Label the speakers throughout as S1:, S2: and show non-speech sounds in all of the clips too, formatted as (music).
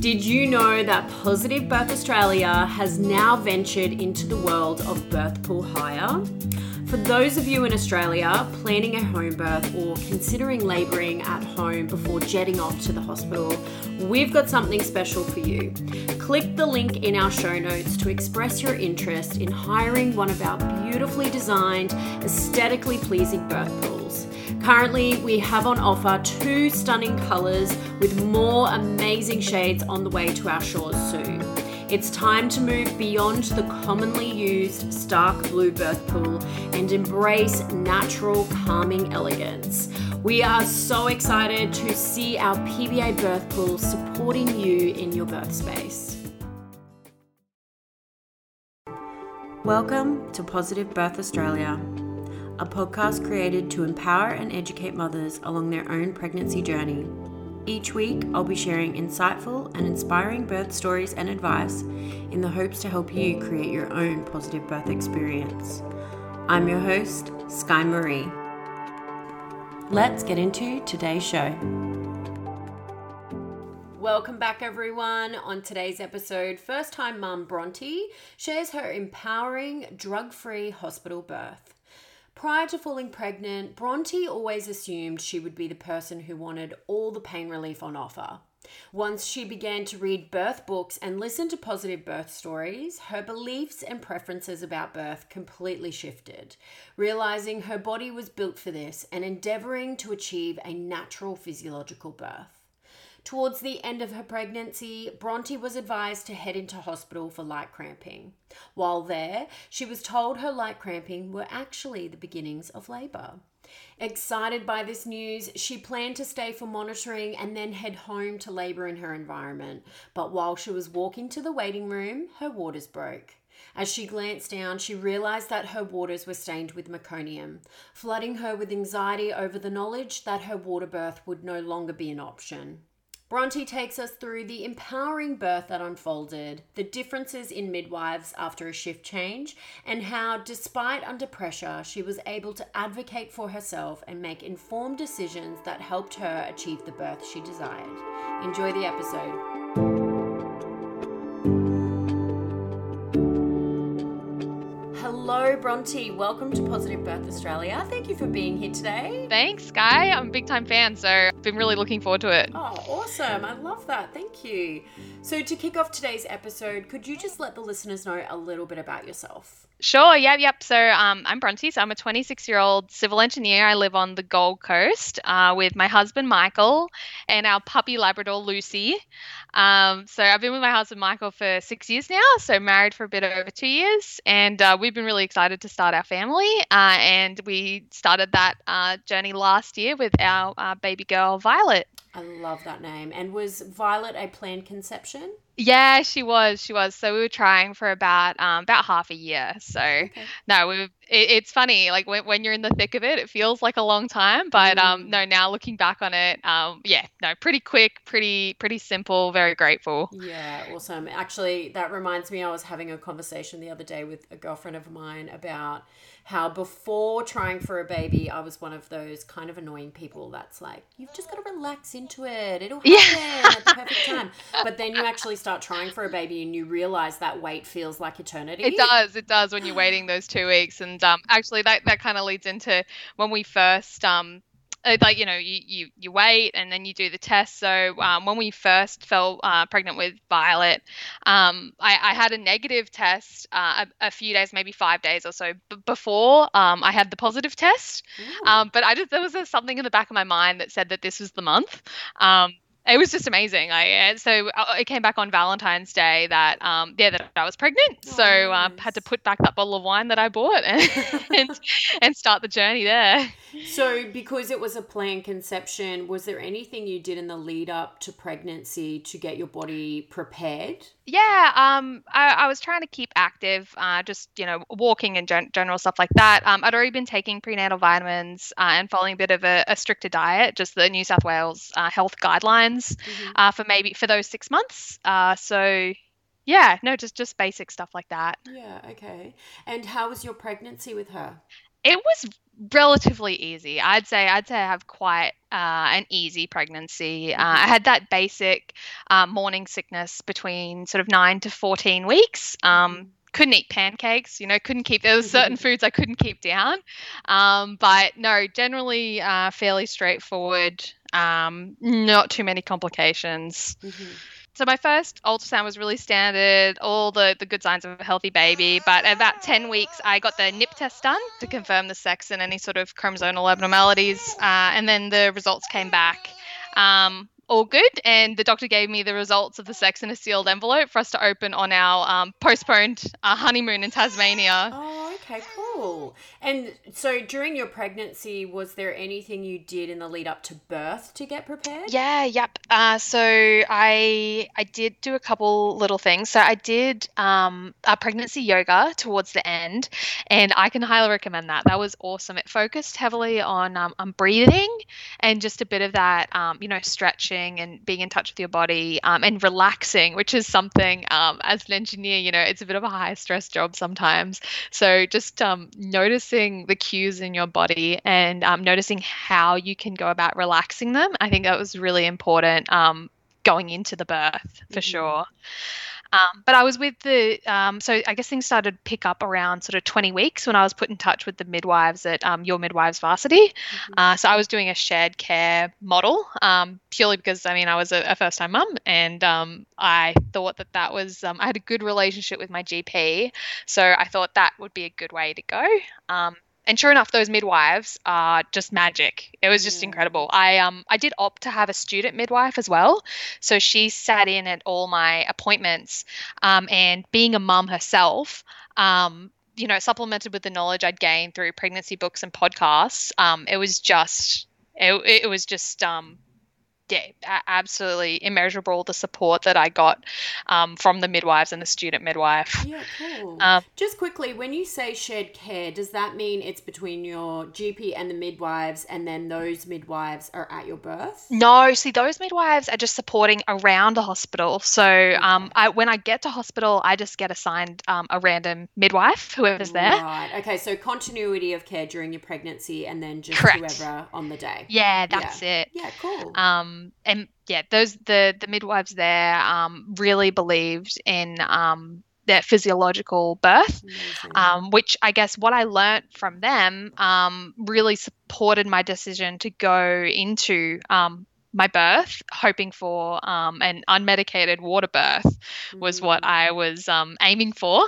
S1: Did you know that Positive Birth Australia has now ventured into the world of birth pool hire? For those of you in Australia planning a home birth or considering labouring at home before jetting off to the hospital, we've got something special for you. Click the link in our show notes to express your interest in hiring one of our beautifully designed, aesthetically pleasing birth pools. Currently, we have on offer two stunning colours with more amazing shades on the way to our shores soon. It's time to move beyond the commonly used stark blue birth pool and embrace natural, calming elegance. We are so excited to see our PBA birth pool supporting you in your birth space. Welcome to Positive Birth Australia, a podcast created to empower and educate mothers along their own pregnancy journey. Each week, I'll be sharing insightful and inspiring birth stories and advice in the hopes to help you create your own positive birth experience. I'm your host, Sky Marie. Let's get into today's show. Welcome back, everyone. On today's episode, first time mum Bronte shares her empowering drug free hospital birth. Prior to falling pregnant, Bronte always assumed she would be the person who wanted all the pain relief on offer. Once she began to read birth books and listen to positive birth stories, her beliefs and preferences about birth completely shifted, realizing her body was built for this and endeavoring to achieve a natural physiological birth. Towards the end of her pregnancy, Bronte was advised to head into hospital for light cramping. While there, she was told her light cramping were actually the beginnings of labour. Excited by this news, she planned to stay for monitoring and then head home to labour in her environment. But while she was walking to the waiting room, her waters broke. As she glanced down, she realized that her waters were stained with meconium, flooding her with anxiety over the knowledge that her water birth would no longer be an option. Bronte takes us through the empowering birth that unfolded, the differences in midwives after a shift change, and how, despite under pressure, she was able to advocate for herself and make informed decisions that helped her achieve the birth she desired. Enjoy the episode. Bronte. Welcome to Positive Birth Australia. Thank you for being here today.
S2: Thanks, Sky. I'm a big time fan, so I've been really looking forward to it.
S1: Oh, awesome. I love that. Thank you. So, to kick off today's episode, could you just let the listeners know a little bit about yourself?
S2: Sure. Yep. Yep. So um, I'm Bronte. So I'm a 26 year old civil engineer. I live on the Gold Coast uh, with my husband Michael and our puppy Labrador Lucy. Um, so I've been with my husband Michael for six years now. So married for a bit over two years, and uh, we've been really excited to start our family. Uh, and we started that uh, journey last year with our uh, baby girl Violet.
S1: I love that name. And was Violet a planned conception?
S2: Yeah, she was. She was. So we were trying for about um, about half a year. So okay. no, we. It, it's funny. Like when, when you're in the thick of it, it feels like a long time. But mm. um, no, now looking back on it, um, yeah, no, pretty quick, pretty pretty simple. Very grateful.
S1: Yeah, awesome. Actually, that reminds me. I was having a conversation the other day with a girlfriend of mine about how before trying for a baby, I was one of those kind of annoying people that's like, you've just got to relax into it. It'll happen yeah. at the perfect time. But then you actually start trying for a baby and you realize that wait feels like eternity.
S2: It does. It does when you're waiting those two weeks. And um, actually, that, that kind of leads into when we first um, like you know you, you you wait and then you do the test. So um, when we first fell uh, pregnant with violet um, I, I, had a negative test uh, a, a, few days maybe five days or so b- before um, i had the positive test. Um, but i just there was something in the back of my mind that said that this was the month. Um, it was just amazing. I so uh, it came back on Valentine's Day that um yeah that I was pregnant. Oh, so um, had to put back that bottle of wine that I bought and, (laughs) and and start the journey there.
S1: So because it was a planned conception, was there anything you did in the lead up to pregnancy to get your body prepared?
S2: Yeah, um, I, I was trying to keep active, uh, just you know, walking and gen- general stuff like that. Um, I'd already been taking prenatal vitamins uh, and following a bit of a, a stricter diet, just the New South Wales uh, health guidelines mm-hmm. uh, for maybe for those six months. Uh, so yeah, no, just just basic stuff like that.
S1: Yeah, okay. And how was your pregnancy with her?
S2: it was relatively easy. I'd say I'd say I have quite uh, an easy pregnancy. Uh, I had that basic uh, morning sickness between sort of nine to fourteen weeks. Um, couldn't eat pancakes, you know, couldn't keep there was certain (laughs) foods I couldn't keep down. Um, but no, generally uh, fairly straightforward. Um, not too many complications. Mm-hmm. So my first ultrasound was really standard, all the, the good signs of a healthy baby. But at about 10 weeks, I got the NIP test done to confirm the sex and any sort of chromosomal abnormalities. Uh, and then the results came back. Um, all good. And the doctor gave me the results of the sex in a sealed envelope for us to open on our um, postponed uh, honeymoon in Tasmania.
S1: Oh, okay, cool. And so during your pregnancy, was there anything you did in the lead up to birth to get prepared?
S2: Yeah, yep. Uh, so I I did do a couple little things. So I did um, a pregnancy yoga towards the end, and I can highly recommend that. That was awesome. It focused heavily on um, on breathing and just a bit of that, um, you know, stretching and being in touch with your body um, and relaxing, which is something um, as an engineer, you know, it's a bit of a high stress job sometimes. So just um, noticing the cues in your body and um, noticing how you can go about relaxing them, I think that was really important um, going into the birth for mm-hmm. sure. Um, but I was with the, um, so I guess things started to pick up around sort of 20 weeks when I was put in touch with the midwives at um, Your Midwives Varsity. Mm-hmm. Uh, so I was doing a shared care model um, purely because, I mean, I was a, a first time mum and um, I thought that that was, um, I had a good relationship with my GP. So I thought that would be a good way to go. And sure enough those midwives are just magic. It was just yeah. incredible. I um i did opt to have a student midwife as well. So she sat in at all my appointments um, and being a mum herself um, you know supplemented with the knowledge i'd gained through pregnancy books and podcasts um, it was just it, it was just um, yeah, absolutely immeasurable the support that I got um, from the midwives and the student midwife.
S1: Yeah, cool. Um, Just quickly, when you say shared care, does that mean it's between your GP and the midwives, and then those midwives are at your birth?
S2: No, see, those midwives are just supporting around the hospital. So um, I, when I get to hospital, I just get assigned um, a random midwife, whoever's there.
S1: Right. Okay, so continuity of care during your pregnancy, and then just Correct. whoever on the day.
S2: Yeah, that's
S1: yeah. it. Yeah, cool.
S2: Um, and yeah, those the the midwives there um, really believed in um, their physiological birth, um, which I guess what I learnt from them um, really supported my decision to go into um, my birth, hoping for um, an unmedicated water birth, was what mm. I was um, aiming for.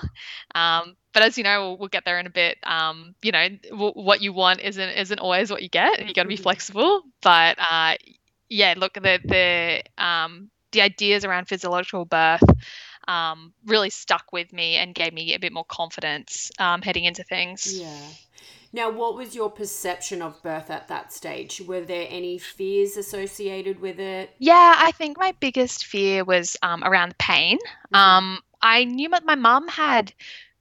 S2: Um, but as you know, we'll, we'll, get there in a bit. Um, you know, w- what you want isn't isn't always what you get. You got to be mm-hmm. flexible. But uh, yeah, look, the the um, the ideas around physiological birth um, really stuck with me and gave me a bit more confidence um, heading into things.
S1: Yeah. Now, what was your perception of birth at that stage? Were there any fears associated with it?
S2: Yeah, I think my biggest fear was um, around pain. Mm-hmm. Um, I knew that my mum had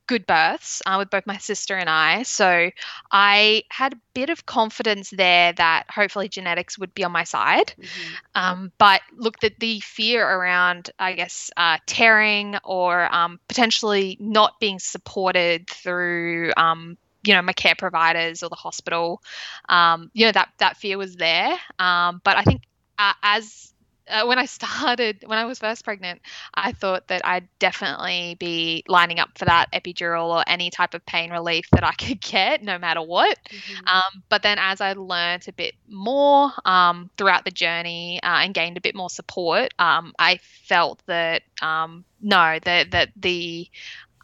S2: good births uh, with both my sister and I. So I had a bit of confidence there that hopefully genetics would be on my side. Mm-hmm. Um, but look, the, the fear around, I guess, uh, tearing or um, potentially not being supported through. Um, you know my care providers or the hospital um, you know that that fear was there um, but i think uh, as uh, when I (laughs) started, when I was first pregnant, I thought that I'd definitely be lining up for that epidural or any type of pain relief that I (laughs) could get, no matter what. Mm-hmm. Um, but then as I learned a bit more um, throughout the journey uh, and gained a bit more support, um, I felt that um, no, that that the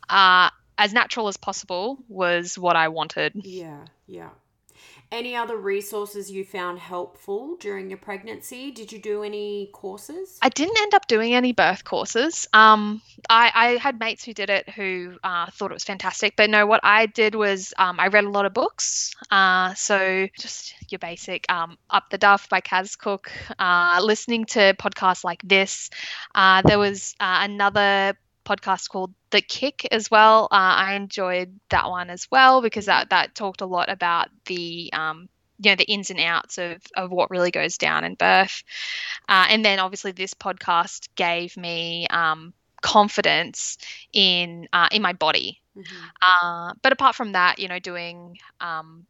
S2: uh, as natural as possible was what I wanted.
S1: Yeah, yeah. Any other resources you found helpful during your pregnancy? Did you do any courses?
S2: I didn't end up doing any birth courses. Um, I, I had mates who did it who uh, thought it was fantastic, but no, what I did was um, I read a lot of books. Uh, so just your basic um, Up the Duff by Kaz Cooke, uh, listening to podcasts like this. Uh, there was uh, another podcast called The Kick as well. Uh, I enjoyed that one as well because that that talked a lot about the um, you know the ins and outs of, of what really goes down in birth. Uh, and then obviously this podcast gave me um, confidence in uh, in my body Mm-hmm. Uh, but apart from that, you know, doing um,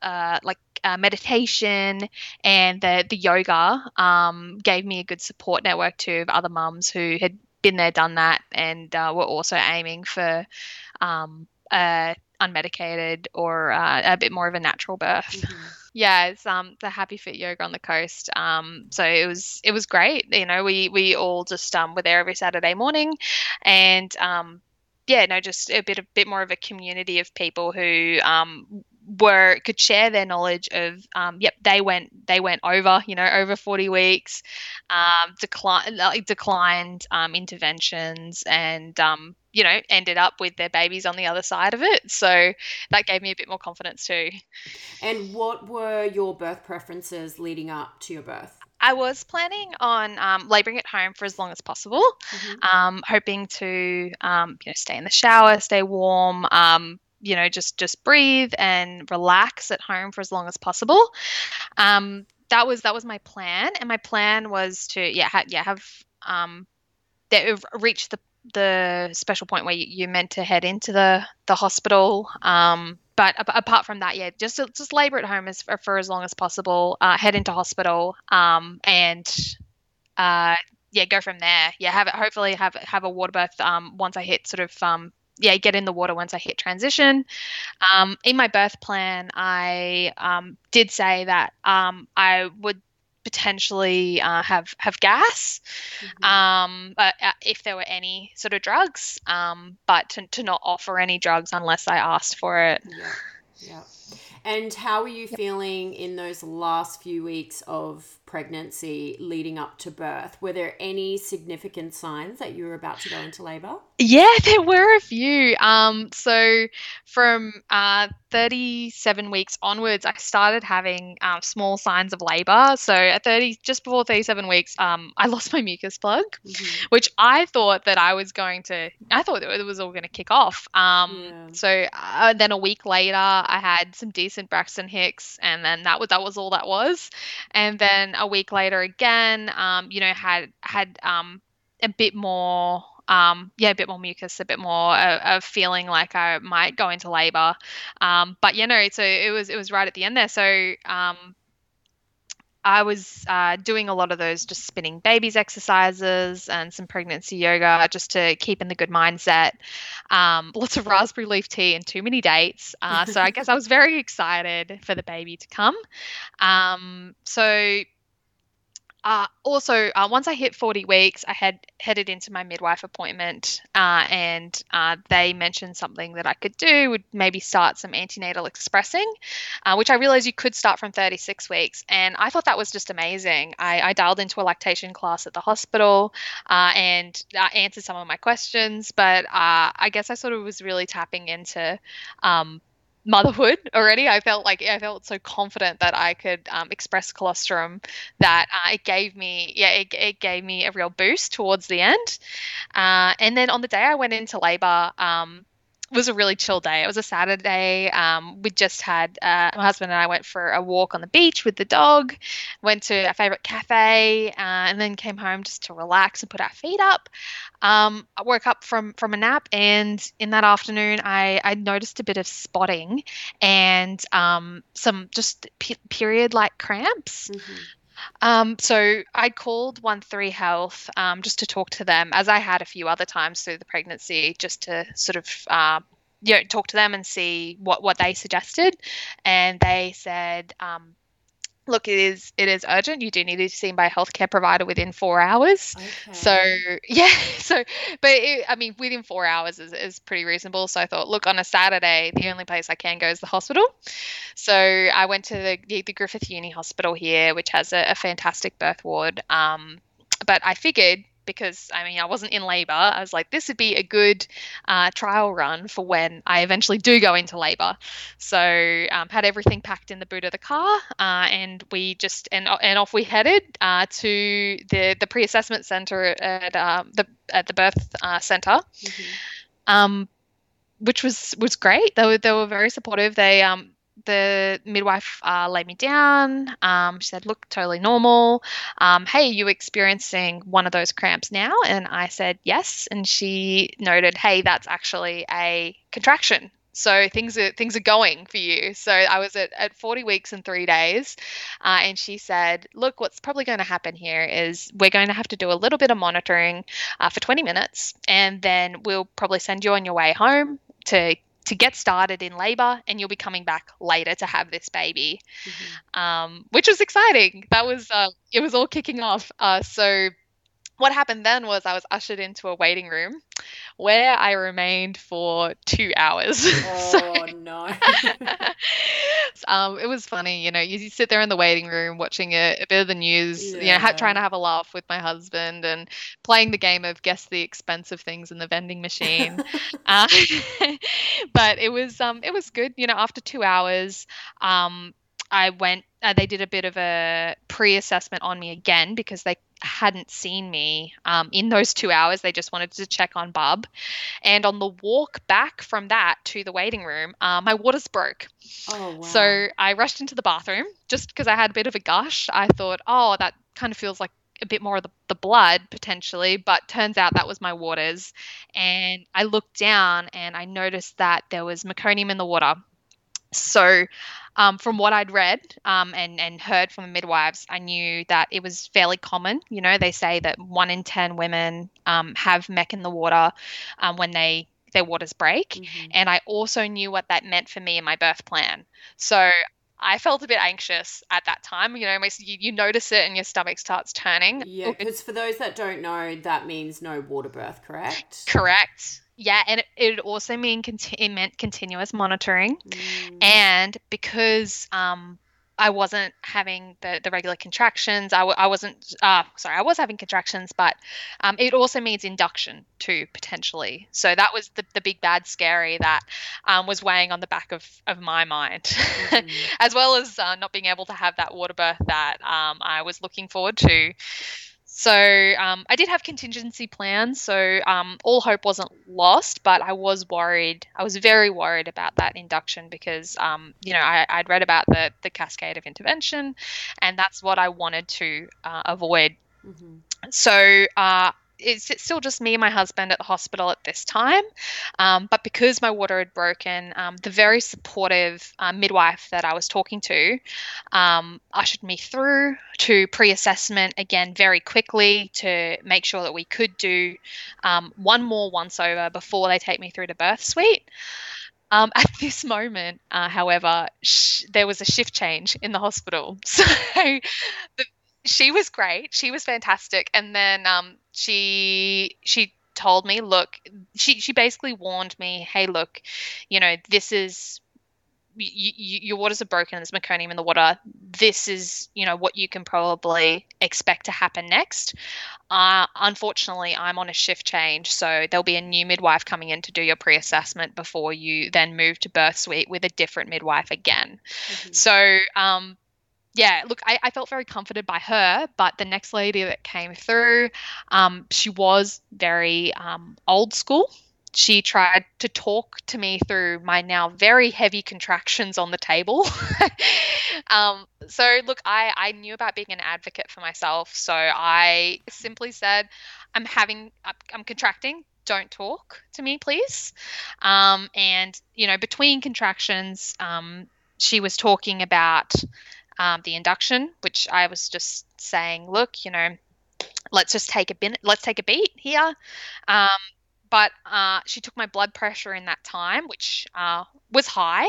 S2: uh, like uh, meditation and the the yoga um, gave me a good support network too of other mums who had been there, done that, and uh, were also aiming for um, unmedicated or uh, a bit more of a natural birth. Mm-hmm. (laughs) Yeah, it's um the Happy Fit Yoga on the coast. Um, so it was it was great. You know, we we all just um were there every Saturday morning, and um yeah, no, just a bit a bit more of a community of people who um were could share their knowledge of um, yep they went they went over you know over 40 weeks um, decline like declined um, interventions and um, you know ended up with their babies on the other side of it. So that gave me a bit more confidence too.
S1: And what were your birth preferences leading up to your birth?
S2: I was planning on um, laboring at home for as long as possible, mm-hmm. um, hoping to um, you know stay in the shower, stay warm, um, you know just just breathe and relax at home for as long as possible. Um, that was that was my plan and my plan was to yeah ha- yeah have um that reach the the special point where you, are meant to head into the the hospital. Um but apart from that yeah just just labor at home as for, as long as possible uh, head into hospital um and uh yeah go from there. Yeah have it hopefully have have a water birth um once i hit sort of um yeah, get in the water once I hit transition. Um, in my birth plan, I um, did say that um, I would potentially uh, have have gas, mm-hmm. um, uh, if there were any sort of drugs, um, but to, to not offer any drugs unless I asked for it.
S1: Yeah, yeah. And how were you feeling in those last few weeks of pregnancy leading up to birth? Were there any significant signs that you were about to go into labor?
S2: Yeah, (laughs) there were a few. Um, so from uh, 37 weeks onwards, I started having um, small signs of labor. So at 30, just before 37 weeks, um, I (laughs) lost my mucus plug, mm-hmm. which I thought that I was going to, I thought it was all going to kick off. Um, yeah. So uh, then a week later, I had some decent Braxton Hicks, and then that was that was all that was. And then a week later again, um, you know, had had um, a bit more um, yeah, a bit more mucus, a bit more of, feeling like I might go into labor. Um, but you know, so it was it was right at the end there. So um, I was uh, doing a lot of those just spinning babies exercises and some pregnancy yoga just to keep in the good mindset. Um, lots of raspberry leaf tea and too many dates. Uh, so I guess I was very excited for the baby to come. Um, so uh, also, uh, once I hit 40 weeks, I had headed into my midwife appointment, uh, and uh, they mentioned something that I could do would maybe start some antenatal expressing, uh, which I realized you could start from 36 weeks. And I thought that was just amazing. I, I dialed into a lactation class at the hospital uh, and answered some of my questions, but I guess I sort of was really tapping into um, motherhood already. I felt like I felt so confident that I could um, express colostrum that uh, it gave me, yeah, it, it, gave me a real boost towards the end. Uh, and then on the day I went into labor, um, was a really chill day. It was a Saturday. Um, we just had uh, my husband and I went for a walk on the beach with the dog, went to a favorite cafe, uh, and then came home just to relax and put our feet up. Um, I woke up from from a nap, and in that afternoon, I, I noticed a bit of spotting and um, some just period like cramps. Mm-hmm. Um, so I called One Three Health um, just to talk to them, as I had a few other times through the pregnancy, just to sort of uh, you know talk to them and see what what they suggested, and they said. Um, look it is it is urgent. You do need to be seen by a healthcare provider within four hours. Okay. so (laughs) yeah so but it, i mean within four hours is, is pretty reasonable. So i thought look on a saturday the only place i can go is the hospital. So i went to the, the griffith uni hospital here which has a, a fantastic birth ward. Um, but i figured because I mean, I wasn't in labor. I was like, this would be a good uh, trial run for when I eventually do go into labor. So, um, had everything packed in the boot of the car, uh, and we just and and off we headed uh, to the the pre assessment center at um, the at the birth uh, center. Mm-hmm. Um, which was was great. They were they were very supportive. They um the midwife uh, laid me down. Um, she said, Look, totally normal. Um, hey, you experiencing one of those cramps now? And I said, Yes. And she noted, Hey, that's actually a contraction. So things are things are going for you. So I was at, at 40 weeks and three days, uh, and she said, "Look, what's probably going to happen here is we're going to have to do a little bit of monitoring uh, for 20 minutes, and then we'll probably send you on your way home to to get started in labor and you'll be coming back later to have this baby mm-hmm. um, which was exciting that was uh, it was all kicking off uh, so what happened then was i was ushered into a waiting room where I remained for two hours. (laughs)
S1: Oh so, no! (laughs)
S2: um, it was funny, you know. You, you, sit there in the waiting room watching a, a bit of the news, yeah. you know, ha- trying to have a laugh with my husband and playing the game of guess the expensive things in the vending machine. (laughs) uh, but it was um, it was good, you know. After two hours, um, I went. Uh, they did a bit of a pre-assessment on me again because they hadn't seen me um, in those two hours. They just wanted to check on Bub. And on the walk back from that to the waiting room, uh, my waters broke.
S1: Oh, wow.
S2: So I rushed into the bathroom just because I had a bit of a gush. I thought, oh, that kind of feels like a bit more of the, the blood potentially, but turns out that was my waters. And I looked down and I noticed that there was meconium in the water. So um, from what I'd read um, and and heard from the midwives, I knew that it was fairly common. You know, they say that one in ten women um, have mech in the water um, when they their waters break, mm-hmm. and I also knew what that meant for me in my birth plan. So I felt a bit anxious at that time. You know, you, you notice it and your stomach starts turning.
S1: Yeah, because for those that don't know, that means no water birth, correct?
S2: Correct. Yeah, and it, it also mean conti- it meant continuous monitoring, mm. and because um, I wasn't having the, the regular contractions. I w- I wasn't, uh, sorry, I was having contractions, but um, it also means induction too, potentially. So that was the, the big bad scary that um, was weighing on the back of, of my mind, (laughs) mm-hmm. as well as uh, not being able to have that water birth that um, I was looking forward to. So um, I did have contingency plans, so um, all hope wasn't lost, but I was worried. I was very worried about that induction because, um, you know, I, would read about the the cascade of intervention, and that's what I wanted to uh, avoid. Mm-hmm. So uh, it's, still just me and my husband at the hospital at this time. Um, but because my water had broken, um, the very supportive uh, midwife that I was talking to um, ushered me through to pre assessment again very quickly to make sure that we could do um, one more once over before they take me through to birth suite. Um, (laughs) at this moment, uh, however, sh- there was a shift change in the hospital. (laughs) So the, she was great. She was fantastic. And then um, she she told me, look, she she basically warned me, hey, look, you know, this is you, you, your waters are broken. There's meconium in the water. This is, you know, what you can probably expect to happen next. Uh, unfortunately, I'm on a shift change, so there'll be a new midwife coming in to do your pre-assessment before you then move to birth suite with a different midwife again. Mm-hmm. So, um, yeah, look, I, I, felt very comforted by her, but the next lady that came through, um, she was very um, old school. She tried to talk to me through my now very heavy contractions on the table. (laughs) um, so, look, I, I knew about being an advocate for myself. So I simply said, I'm having, I'm contracting. Don't talk to me, please. Um, and, you know, between contractions, um, she was talking about um, the induction, which I was just saying, look, you know, let's just take a bit, let's take a beat here. Um, but uh, she took my blood pressure in that time, which uh, was high.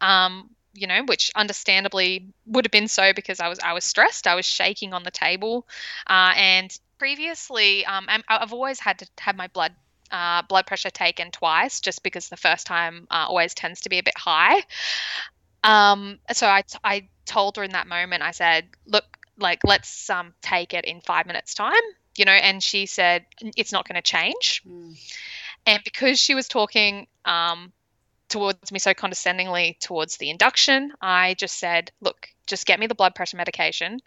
S2: Um, you know, which understandably would have been so because I was I was stressed. I was shaking on the table, uh, and previously, um, I've always had to have my blood uh, blood pressure taken twice, just because the first time uh, always tends to be a bit high. Um, so I, I told her in that moment, I said, look, like, let's um, take it in five minutes' time, you know, and she said, it's not going to change. Mm. And because she was talking um, towards me so condescendingly towards the induction, I just said, look, just get me the blood pressure medication.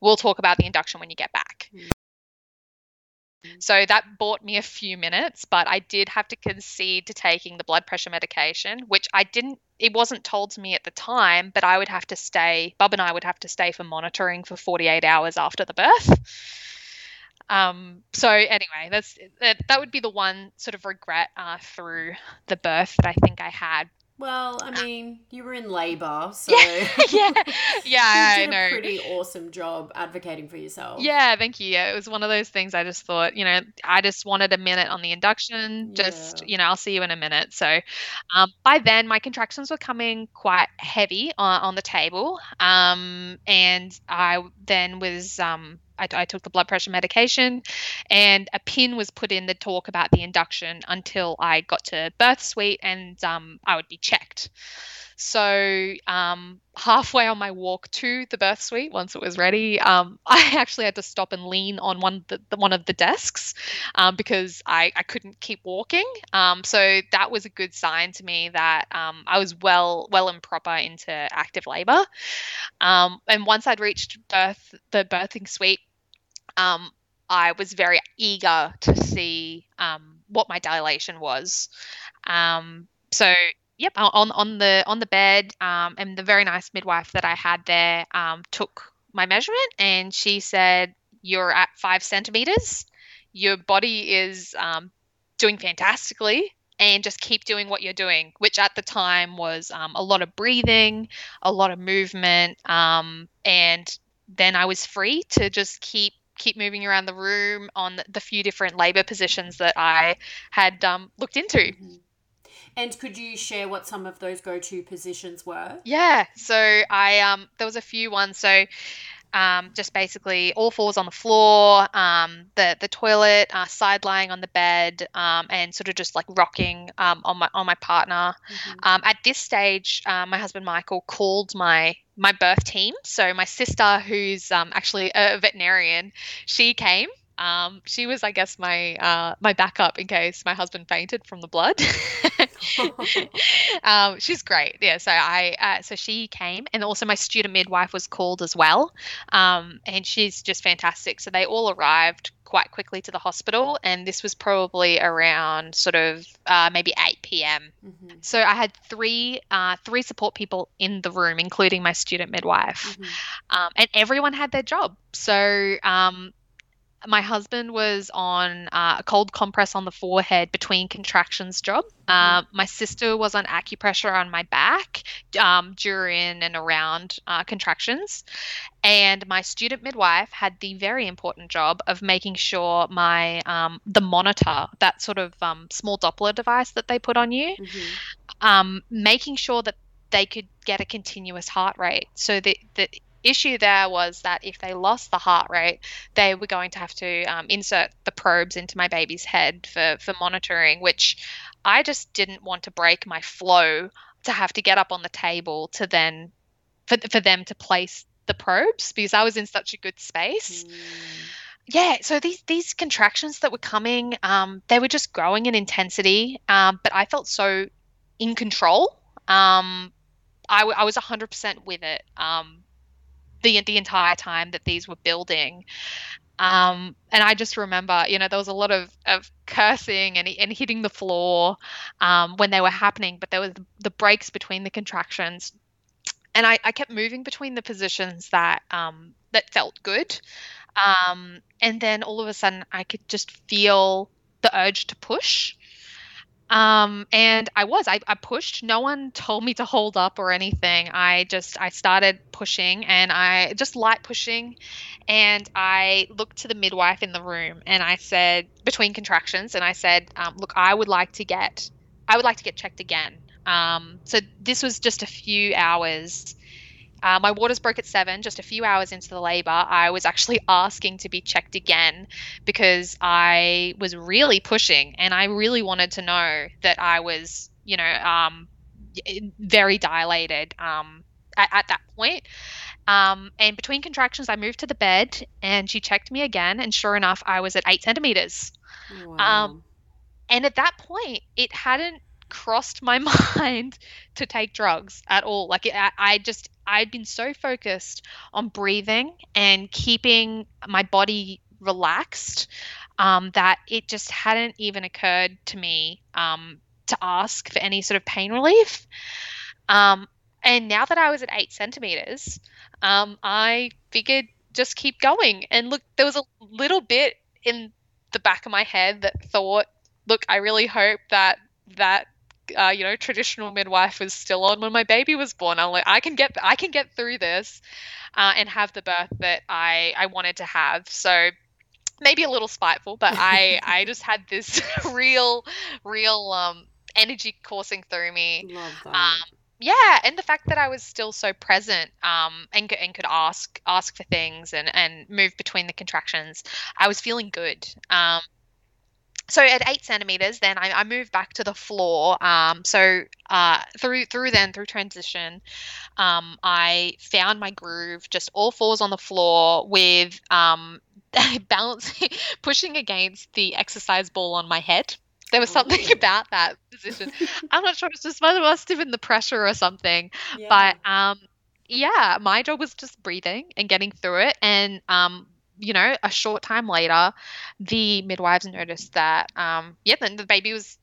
S2: We'll talk about the induction when you get back. Mm. So that bought me a few minutes, but I did have to concede to taking the blood pressure medication, which I didn't, it wasn't told to me at the time, but I would have to stay, Bub and I would have to stay for monitoring for 48 hours after the birth. Um, so anyway, that's that, that would be the one sort of regret uh, through the birth that I think I had.
S1: Well, I mean, you were in labor, (laughs) so
S2: Yeah, yeah, (laughs) yeah.
S1: you
S2: I
S1: did
S2: know.
S1: a pretty awesome job advocating for yourself.
S2: Yeah, thank you. Yeah, it was one of those things I just thought, you know, I just wanted a minute on the induction. Just,
S1: Yeah.
S2: you know, I'll see you in a minute. So um, by then, my contractions were coming quite heavy on, on the table. Um, and I then was, um, I, I took the blood pressure medication and a pin was put in the talk about the induction until I got to birth suite and um, I would be checked. So um, halfway on my walk to the birth suite, once it was ready, um, (laughs) I actually had to stop and lean on one the, the, one of the desks um, because I, I couldn't keep walking. Um, so that was a good sign to me that um, I was well well and proper into active labour. Um, and once I'd reached birth the birthing suite, um, I was very eager to see um, what my dilation was. Um, so yep, on on the on the bed, um, and the very nice midwife that I had there um, took my measurement, and she said, "You're at five centimeters. Your body is um, doing fantastically." And just keep doing what you're doing, which at the time was um, a lot of breathing, a lot of movement, and then I was free to just keep keep moving around the room on the, few different labor positions that I had um, looked into.
S1: Mhm. And could you share what some of those go-to positions were?
S2: Yeah, so I um there was a few ones. So um just basically all fours on the floor, um the the toilet, uh, side lying on the bed, um and sort of just like rocking um on my on my partner.
S1: Mhm.
S2: Um, at this stage, uh, my husband Michael called my my birth team. So my sister, who's um, actually a veterinarian, she came. Um, she was, I guess, my uh, my backup in case my husband fainted from the blood. (laughs) um, she's great. Yeah. So I uh, so she came, and also my student midwife was called as well, um, and she's just fantastic. So they all arrived quite quickly to the hospital, and this was probably around sort of uh, maybe 8 p.m.
S1: Mhm.
S2: So I had three uh, three support people in the room, including my student midwife,
S1: Mhm.
S2: um, and everyone had their job. So um, my husband was on uh, a cold compress on the forehead between contractions job. Uh, my sister was on acupressure on my back um, during and around uh, contractions. And my student midwife had the very important job of making sure my um, the monitor, that sort of um, small Doppler device that they put on you,
S1: Mhm.
S2: um, making sure that they could get a continuous heart rate. So that, the issue there was that if they lost the heart rate, they were going to have to um, insert the probes into my baby's head for for monitoring, which I just didn't want to break my flow to have to get up on the table to then for for them to place the probes because I was in such a good space
S1: Mm.
S2: yeah so these these contractions that were coming um, they were just growing in intensity um, but i felt so in control um, I, w- I was 100% with it um, the, the entire time that these were building. Um, and i just remember you know there was a lot of, of cursing and, and hitting the floor um, when they were happening but there was the, breaks between the contractions. And I, I kept moving between the positions that um, that felt good. Um, and then all of a sudden I could just feel the urge to push. Um, and I was, I, I pushed. No one told me to hold up or anything. I just, I started pushing and I just light pushing. And I looked to the midwife in the room and I said, between contractions, and I said, um, look, I would like to get, I would like to get checked again. Um, so this was just a few hours uh, my waters broke at seven, just a few hours into the labor. I was actually (laughs) asking to be checked again because I was really pushing and I really wanted to know that I was, you know, um, very dilated um, at, at that point. Um, and between contractions, I moved to the bed and she checked me again. And sure enough, I was at eight centimeters.
S1: Wow.
S2: And at that point, it hadn't crossed my (laughs) mind to take drugs at all. Like it, I, I just I'd been so focused on breathing and keeping my body relaxed um, that it just hadn't even occurred to me um, to ask for any sort of pain relief. Um, and now that I was at eight centimeters, um, I figured just keep going. And look, there was a little bit in the back of my head that thought, look, I really hope that that uh, you know traditional midwife was still on when my baby was born. I'm like, I can get I can get through this uh, and have the birth that I I wanted to have. So maybe a little spiteful, but I (laughs) I just had this (laughs) real real um energy coursing through me.
S1: Love that.
S2: Um, yeah, and the fact that I was still so present um, and, and could ask ask for things and, and move between the contractions, I was feeling good. Um, so at eight centimeters, then I, I moved back to the floor. Um, so uh, through through then through transition, um, I found my groove, just all fours on the floor with um, (laughs) balancing, pushing against the exercise ball on my head. There was something
S1: Oh.
S2: about that position. I'm not sure. It's just must must have been the pressure or something.
S1: Yeah.
S2: But um, yeah, my job was just breathing and getting through it. And um, you know, a short time later, the midwives noticed that um, yeah, then the baby was.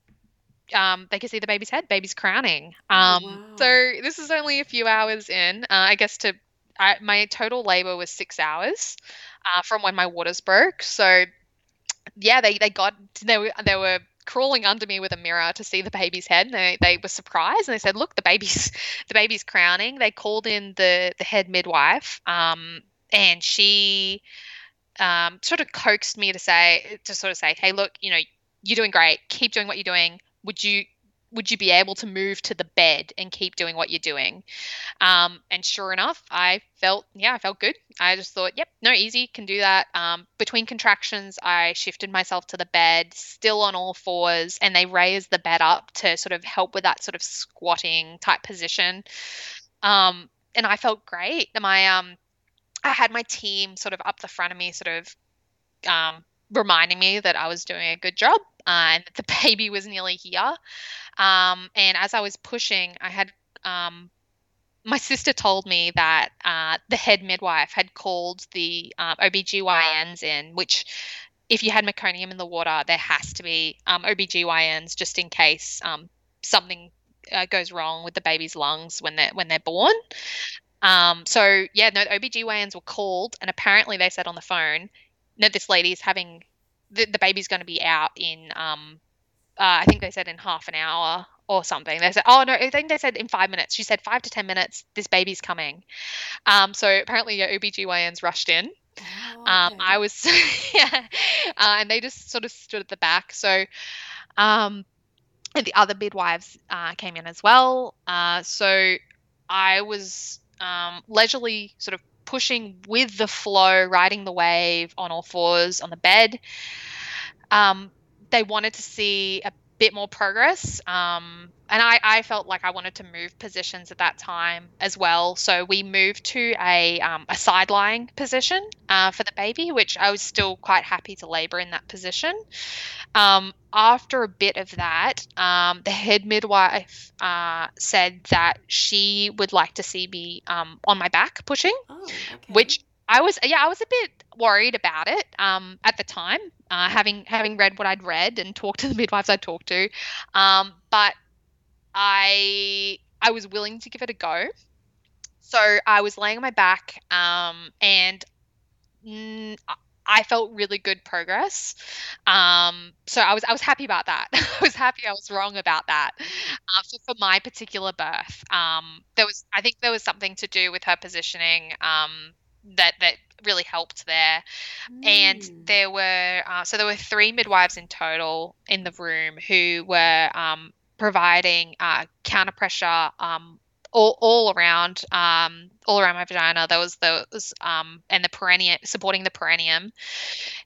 S2: Um, they could see the baby's head, baby's crowning.
S1: Oh,
S2: Um,
S1: wow.
S2: so this is only a few hours in. Uh, I guess to I, my total labor was six hours uh, from when my waters broke. So yeah, they they got they were they were crawling under me with a mirror to see the baby's head. And they they were surprised and they said, "Look, the baby's (laughs) the baby's crowning." They called in the the head midwife, um, and she um, sort of coaxed me to say to sort of say, "Hey, look, you know, you're doing great. Keep doing what you're doing. Would you?" Would you be able to move to the bed and keep doing what you're doing? Um, and sure enough, I felt, yeah, I felt good. I just thought, yep, no, easy, can do that. Um, between contractions, I shifted myself to the bed, still on all fours, and they raised the bed up to sort of help with that sort of squatting type position. Um, and I felt great. My um, I had my team sort of up the front of me, sort of um, reminding me that I was doing a good job uh, and that the (laughs) baby was nearly here. Um, and as I was pushing, I had um, my sister told me that uh, the head midwife had called the um, OBGYNs in, which if you had meconium in the water, there has to be um, OBGYNs just in case um, something uh, goes wrong with the baby's lungs when they're when they're born. Um, so yeah, no, the OBGYNs were called, and apparently they said on the phone, "No, this lady's having the, the baby's going to be out in um, uh, I think they said in half an hour or something. They said, oh no, I think they said in five minutes. She said five to ten minutes. This baby's coming. Um, so apparently, yeah, OBGYNs rushed in.
S1: Oh,
S2: Um. I was, (laughs) yeah, uh, and they just sort of stood at the back. So, um, and the other midwives uh, came in as well. Uh, so I was um, leisurely sort of pushing with the flow, riding the wave on all fours on the bed. Um, they wanted to see a bit more progress. Um, and I, I felt like I wanted to move positions at that time as well. So we moved to a, um, a side lying position uh, for the baby, which I was still quite happy to labor in that position. Um, after a bit of that, um, the head midwife uh, said that she would like to see me um, on my back pushing
S1: Oh, okay.
S2: which I was yeah I was a bit worried about it um, at the time, uh, having having read what I'd read and talked to the (laughs) midwives I talked to, um, but I I was willing to give it a go. So I was laying on my back, um, and mm, I felt really good progress. Um, so I was I was happy about that. (laughs) I was happy I was wrong about that. Uh, so for my particular birth, um, there was I think there was something to do with her positioning um, that that really helped there. And
S1: Mm.
S2: there were uh, so there were three midwives in total in the room who were um, providing uh, counter pressure um, all, all around um, all around my vagina. There was those um, and the perineum supporting the perineum.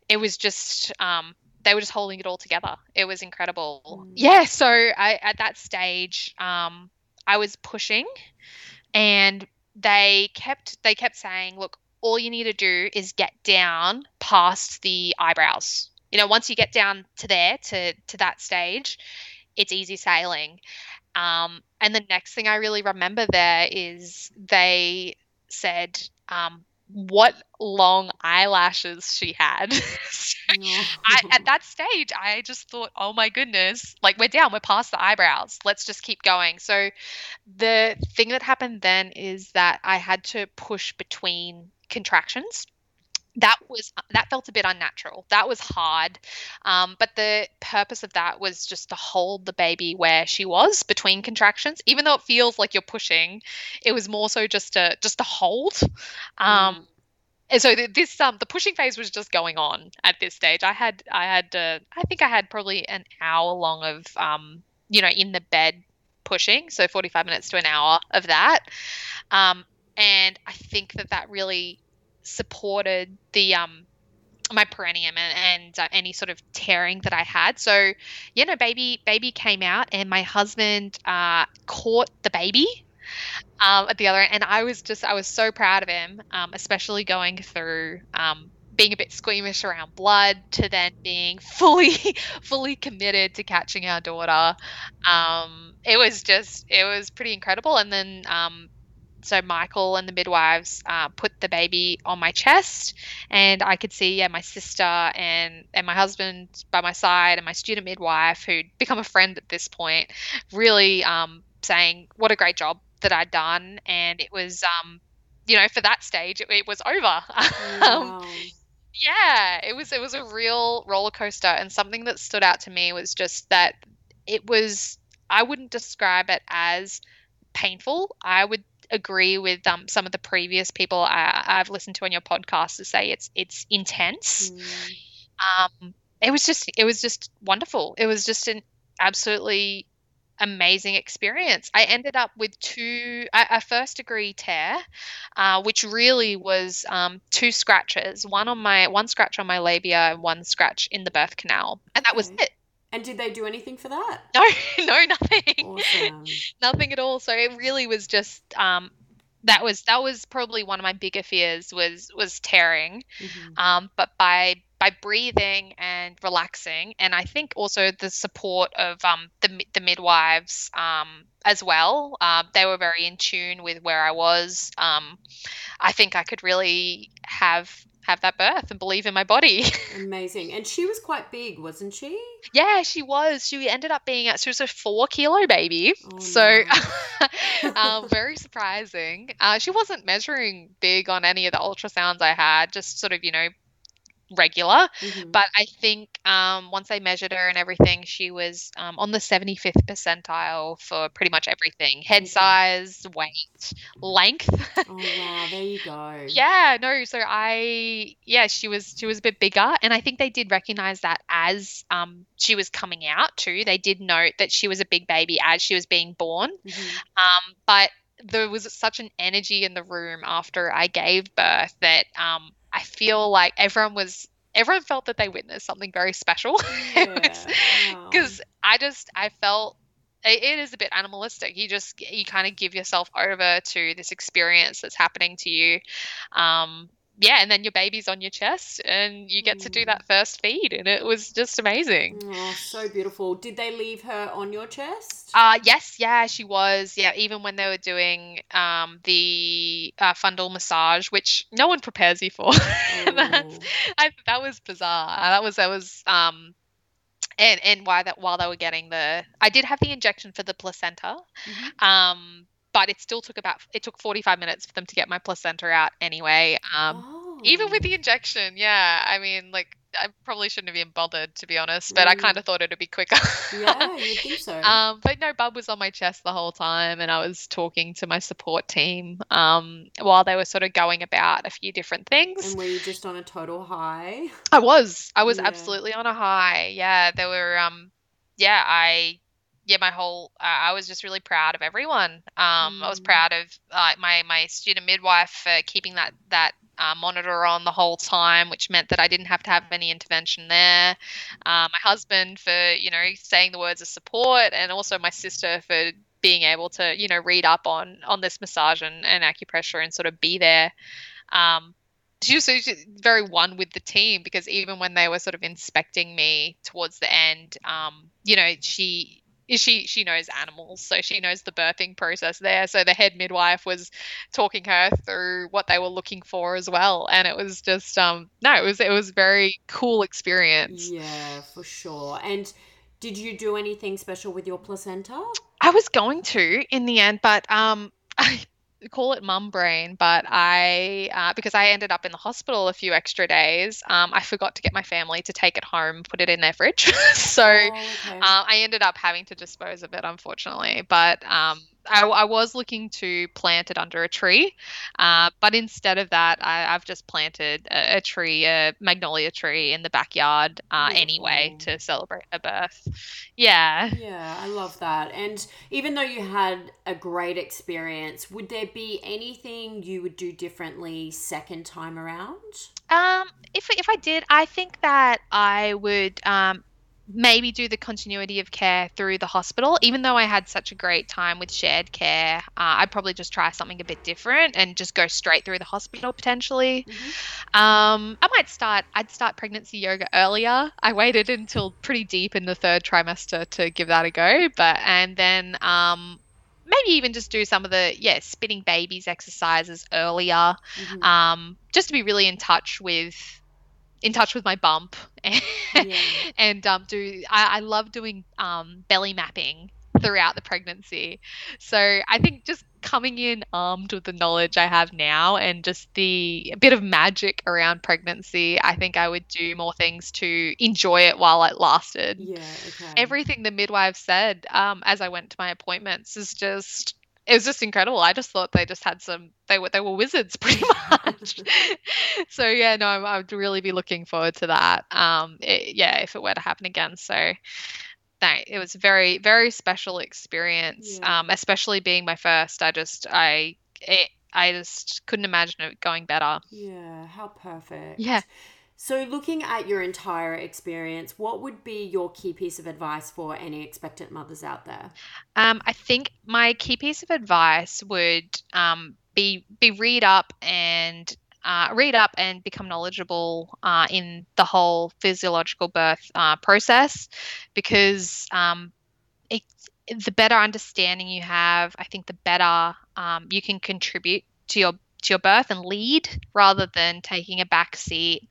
S2: It was just um, they were just holding it all together. It was incredible.
S1: Mm.
S2: Yeah. So I at that stage um, I was pushing, and they kept they kept saying, look, all you need to do is get down past the eyebrows. You know, once you get down to there to to that stage, it's easy sailing. Um, and the next thing I really remember there is they said, um, what long eyelashes she had. so (laughs) I, at that (laughs) stage, I just thought, oh my goodness, like we're down, we're past the eyebrows. Let's just keep going. So the thing that happened then is that I had to push between contractions that was that felt a bit unnatural. That was hard. Um, but the purpose of that was just to hold the baby where she was between contractions. Even though it feels like you're pushing it was more so just to just to hold. Um, mm. and so this um the pushing phase was just going on at this stage. I had i had uh, i think i had probably an hour long of um you know in the bed pushing so 45 minutes to an hour of that. Um and i think that that really supported the um my perineum and, and uh, any sort of tearing that I had. So, you know, baby baby came out, and my husband uh, caught the baby um, at the other end, and I was just I was so proud of him, um, especially going through. Um, being a bit squeamish around blood to then being (laughs) fully fully committed to catching our daughter um, it was just it was pretty incredible and then um, so Michael and the midwives uh, put the baby on my chest, and I could see yeah my sister and and my husband by my side, and my student midwife who'd become a friend at this point, really um, saying what a great job that I'd done, and it was um, you know for that stage it, it was over. (laughs) Um, yeah, it was it was a real roller coaster, and something that stood out to me was just that it was I wouldn't describe it as painful. I would agree with um, some of the previous people I, have listened to on your podcast to say it's it's intense. Mm. Um, it was just it was just wonderful. It was just an absolutely amazing experience. I ended up with two a, a first degree tear, uh, which really was um, two scratches, one on my one scratch on my labia and one scratch in the birth canal, and that was it.
S1: And did they do anything for that? (laughs)
S2: No, no, nothing. Awesome. (laughs) nothing at all. So it really was just um, that was that was probably one of my bigger fears was was tearing. Mm-hmm. Um, but by by breathing and relaxing, and I think also the support of um, the the midwives um, as well. Uh, they were very in tune with where I was. Um, I think I could really have have that birth and believe in my body. (laughs)
S1: Amazing. And she was quite big, wasn't she?
S2: Yeah, she was. She ended up being, at she was a four kilo baby. Oh, so no. (laughs) um, very surprising. Uh, she wasn't measuring big on any of the ultrasounds I had, just sort of, you know, regular. Mm-hmm. But I think um, once I measured her and everything, she was um, on the 75th percentile for pretty much everything head okay. size, weight, length.
S1: oh, wow. There you go. (laughs)
S2: yeah. No. So I, yeah, she was, she was a bit bigger. And I think they did recognize that as um, she was coming out too. They did note that she was a big baby as she was being born. Mm-hmm. Um, but there was such an energy in the room after I gave birth that um, I feel like everyone was everyone felt that they witnessed something very special because (laughs) yeah. I just I felt it, it is a bit animalistic. You just you kind of give yourself over to this experience that's happening to you. Um, yeah, and then your baby's on your chest and you get mm. to do mm. that first feed and it was just amazing.
S1: Oh, so beautiful. Did they leave her on your chest?
S2: Uh yes, yeah, she was. Yeah, even when they were doing um the uh, fundal massage, which no one prepares you for. (laughs) Oh. I, that was bizarre. Uh, that was that was um and and why that while they were getting the I did have the injection for the placenta. Mm-hmm. Um but it still took about it took 45 minutes for them to get my placenta out anyway um, oh. even with the oh. injection yeah i mean like i probably shouldn't have been bothered to be honest but mm. i kind of thought it'd be quicker
S1: yeah (laughs) you think so
S2: um, but no bub was on my chest the whole time and i was talking to my support team um, while they were sort of going about a few different things
S1: and were you just on a total high
S2: i was i was yeah. absolutely on a high yeah there were um yeah i yeah, my whole uh, I was just really proud of everyone. Um, mm. I was mm. proud of uh, my my student midwife for keeping that that uh, monitor on the whole time, which meant that I didn't have to have any intervention there. Uh, my husband for you know saying the words of support, and also my sister for being able to you know read up on on this massage and, and acupressure and sort of be there. Um, she was very one with the team because even when they were sort of inspecting me towards the end, um, you know, she she she knows animals, so she knows the birthing process there. So the head midwife was talking her through what they were looking for as well, and it was just um no, it was it was very cool experience.
S1: Yeah, for sure. And did you do anything special with your placenta?
S2: I was going to in the end, but um (laughs) I call it mum brain, but I, uh, because I ended up in the hospital a few extra days, um, I forgot to get my family to take it home, put it in their fridge. (laughs) so oh, okay. uh, I ended up having to dispose of it, unfortunately. But um, I, I, was looking to plant it under a tree, uh, but instead of that, I, have just planted a, a, tree, a magnolia tree, in the backyard uh, anyway to celebrate her birth. Yeah.
S1: Yeah, I love that. And even though you had a great experience, would there be anything you would do differently second time around?
S2: Um, if if I did, I think that I would um maybe do the continuity of care through the hospital. Even though I had such a great time with shared care, uh, I'd probably just try something a bit different and just go straight through the hospital potentially. Mm-hmm. Um, I might start. I'd start pregnancy yoga earlier. I waited until pretty deep in the third trimester to give that a go, but and then um, maybe even just do some of the yeah spinning babies exercises earlier, mm-hmm. um, just to be really in touch with in touch with my bump and, (laughs) yeah. and um, do I, I love doing um, belly mapping throughout the pregnancy. So I think just coming in armed with the knowledge I have now and just the bit of magic around pregnancy, I think I would do more things to enjoy it while it lasted.
S1: Yeah, okay.
S2: Everything the midwife said um, as I went to my appointments is just it was just incredible. I just thought they just had some they were they were wizards (laughs) pretty much. (laughs) so yeah, no, I would really be looking forward to that. Um, it, yeah, if it were to happen again. So no, it was a very very special experience. Yeah. Um, especially being my first. I just I it, I just couldn't imagine it going better.
S1: Yeah, how perfect.
S2: Yeah.
S1: So, looking at your entire experience, what would be your key piece of advice for any expectant mothers out there?
S2: Um, I think my key piece of advice would um, be be read up and uh, read up and become knowledgeable uh, in the whole physiological birth uh, process, because um, it, the better understanding you have, I think the better um, you can contribute to your to your birth and lead rather than taking a back seat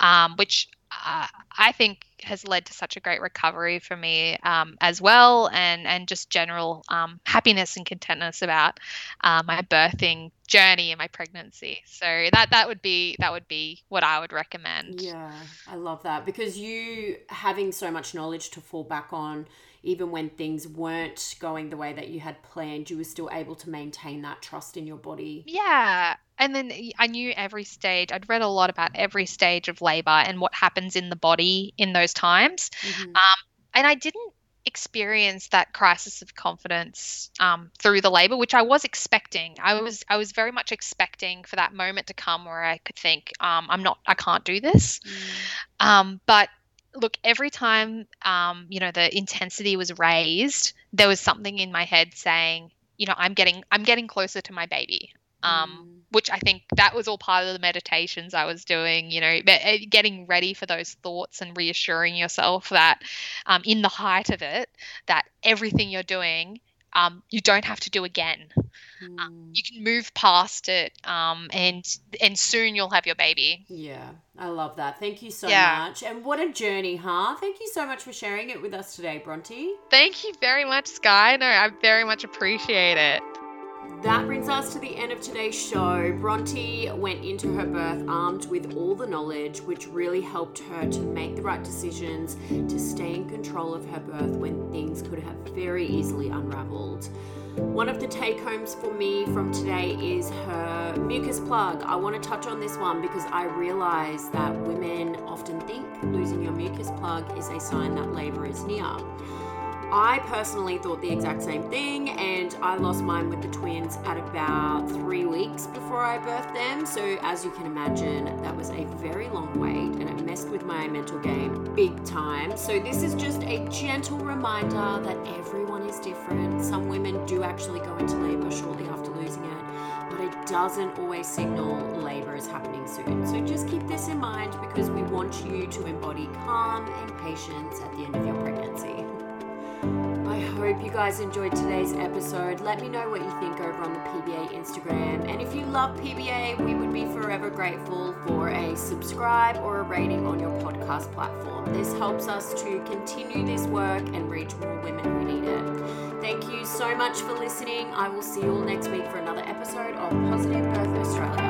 S2: um, which uh, I think has led to such a great recovery for me um, as well, and and just general um, happiness and contentness about uh, my birthing journey and my pregnancy. So that that would be that would be what I would recommend.
S1: Yeah, I love that because you having so much knowledge to fall back on even when things weren't going the way that you had planned, you were still able to maintain that trust in your body.
S2: Yeah. And then I knew every stage, I'd read a lot about every stage of labor and what happens in the body in those times. Mm-hmm. Um, and I didn't experience that crisis of confidence um, through the labor, which I was expecting. I was I was very much expecting for that moment to come where I could think, um, I'm not, I can't do this. Mm. Um, but look, every time um, you know the intensity was raised, there was something in my head saying, you know, I'm getting I'm getting closer to my baby. Um, mm. Which I think that was all part of the meditations I was doing, you know, eh, getting ready for those thoughts and reassuring yourself that um, in the height of it, that everything you're doing um, you don't have to do again. Mm. Um, you can move past it, um, and and soon you'll have your baby.
S1: Yeah, I love that. Thank you so yeah. much. And what a journey, huh? Thank you so much for sharing it with us today, Bronte.
S2: Thank you very much, Sky. No, I very much appreciate it.
S1: That brings us to the end of today's show. Bronte went into her birth armed with all the knowledge, which really helped her to make the right decisions to stay in control of her birth when things could have very easily unraveled. One of the take homes for me from today is her mucus plug. I want to touch on this one because I realize that women often think losing your mucus plug is a sign that labor is near. I personally thought the exact same thing, and I lost mine with the twins at about three weeks before I birthed them. So, as you can imagine, that was a very long wait, and it messed with my mental game big time. So, this is just a gentle reminder that everyone is different. Some women do actually go into labor shortly after losing it but it doesn't always signal labor is happening soon. So just keep this in mind because we want you to embody calm and patience at the end of your pregnancy. I hope you guys enjoyed today's episode. Let me know what you think over on the PBA Instagram. And if you love PBA, we would be forever grateful for a subscribe or a rating on your podcast platform. This helps us to continue this work and reach more women who need it. Thank you so much for listening. I will see you all next week for another episode of Positive